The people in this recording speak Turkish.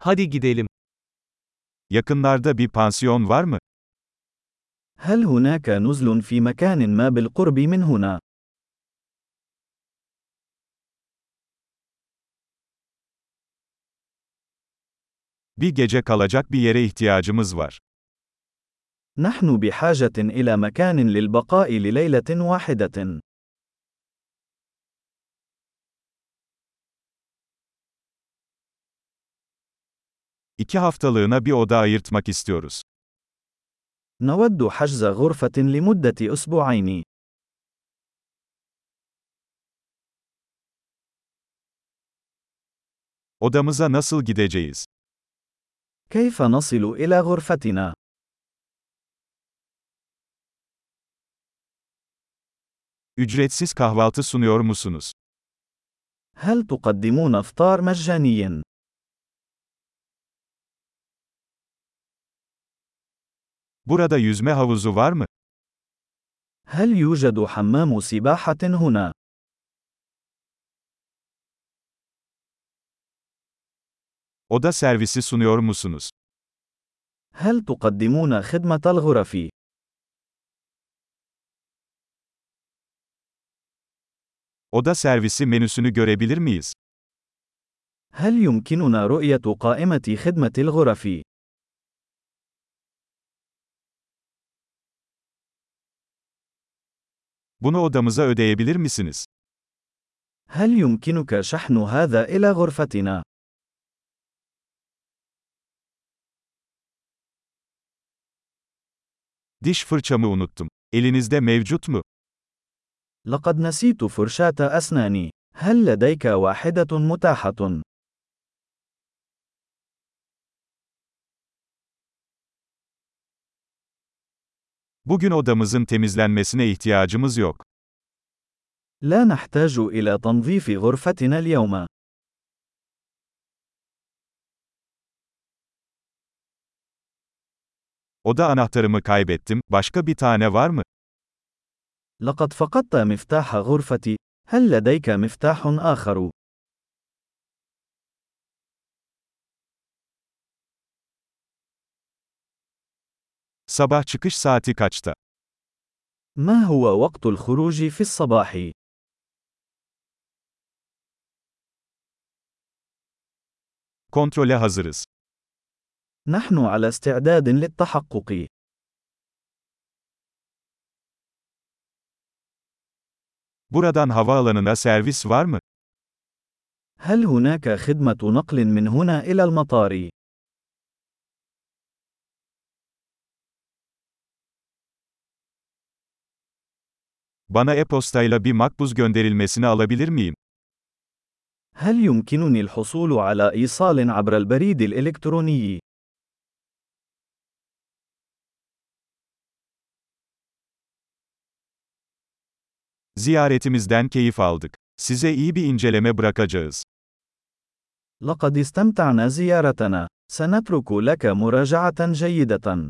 Hadi gidelim. Yakınlarda bir pansiyon var mı? هل هناك نزل في مكان ما بالقرب من هنا؟ Bir gece kalacak bir yere ihtiyacımız var. نحن بحاجة إلى مكان للبقاء لليلة واحدة. İki haftalığına bir oda ayırtmak istiyoruz. نود حجز غرفة لمدة أسبوعين. Odamıza nasıl gideceğiz? كيف نصل إلى غرفتنا؟ Ücretsiz kahvaltı sunuyor musunuz? هل تقدمون إفطار مجاني؟ Burada yüzme havuzu var mı? هل يوجد حمام سباحة هنا؟ Oda servisi sunuyor musunuz? هل تقدمون خدمة الغرف؟ Oda servisi menüsünü görebilir miyiz? هل يمكننا رؤية قائمة خدمة الغرف؟ Bunu odamıza ödeyebilir misiniz? هل يمكنك شحن هذا إلى غرفتنا؟ Diş fırçamı unuttum. Elinizde mevcut mu? لقد نسيت فرشاة أسناني. هل لديك واحدة متاحة؟ Bugün odamızın temizlenmesine ihtiyacımız yok. لا نحتاج إلى تنظيف غرفتنا اليوم. Oda anahtarımı kaybettim. Başka bir tane var mı? لقد فقدت مفتاح غرفتي. هل لديك مفتاح آخر؟ Sabah çıkış saati kaçta? ما هو وقت الخروج في الصباح؟ Kontrole hazırız. نحن على استعداد للتحقق. Buradan havaalanına servis var mı? هل هناك خدمة نقل من هنا إلى المطار؟ Bana e-postayla bir makbuz gönderilmesini alabilir miyim? هل يمكنني الحصول على إيصال عبر البريد الإلكتروني؟ Ziyaretimizden keyif aldık. Size iyi bir inceleme bırakacağız. لقد استمتعنا زيارتنا. سنترك لك مراجعة جيدة.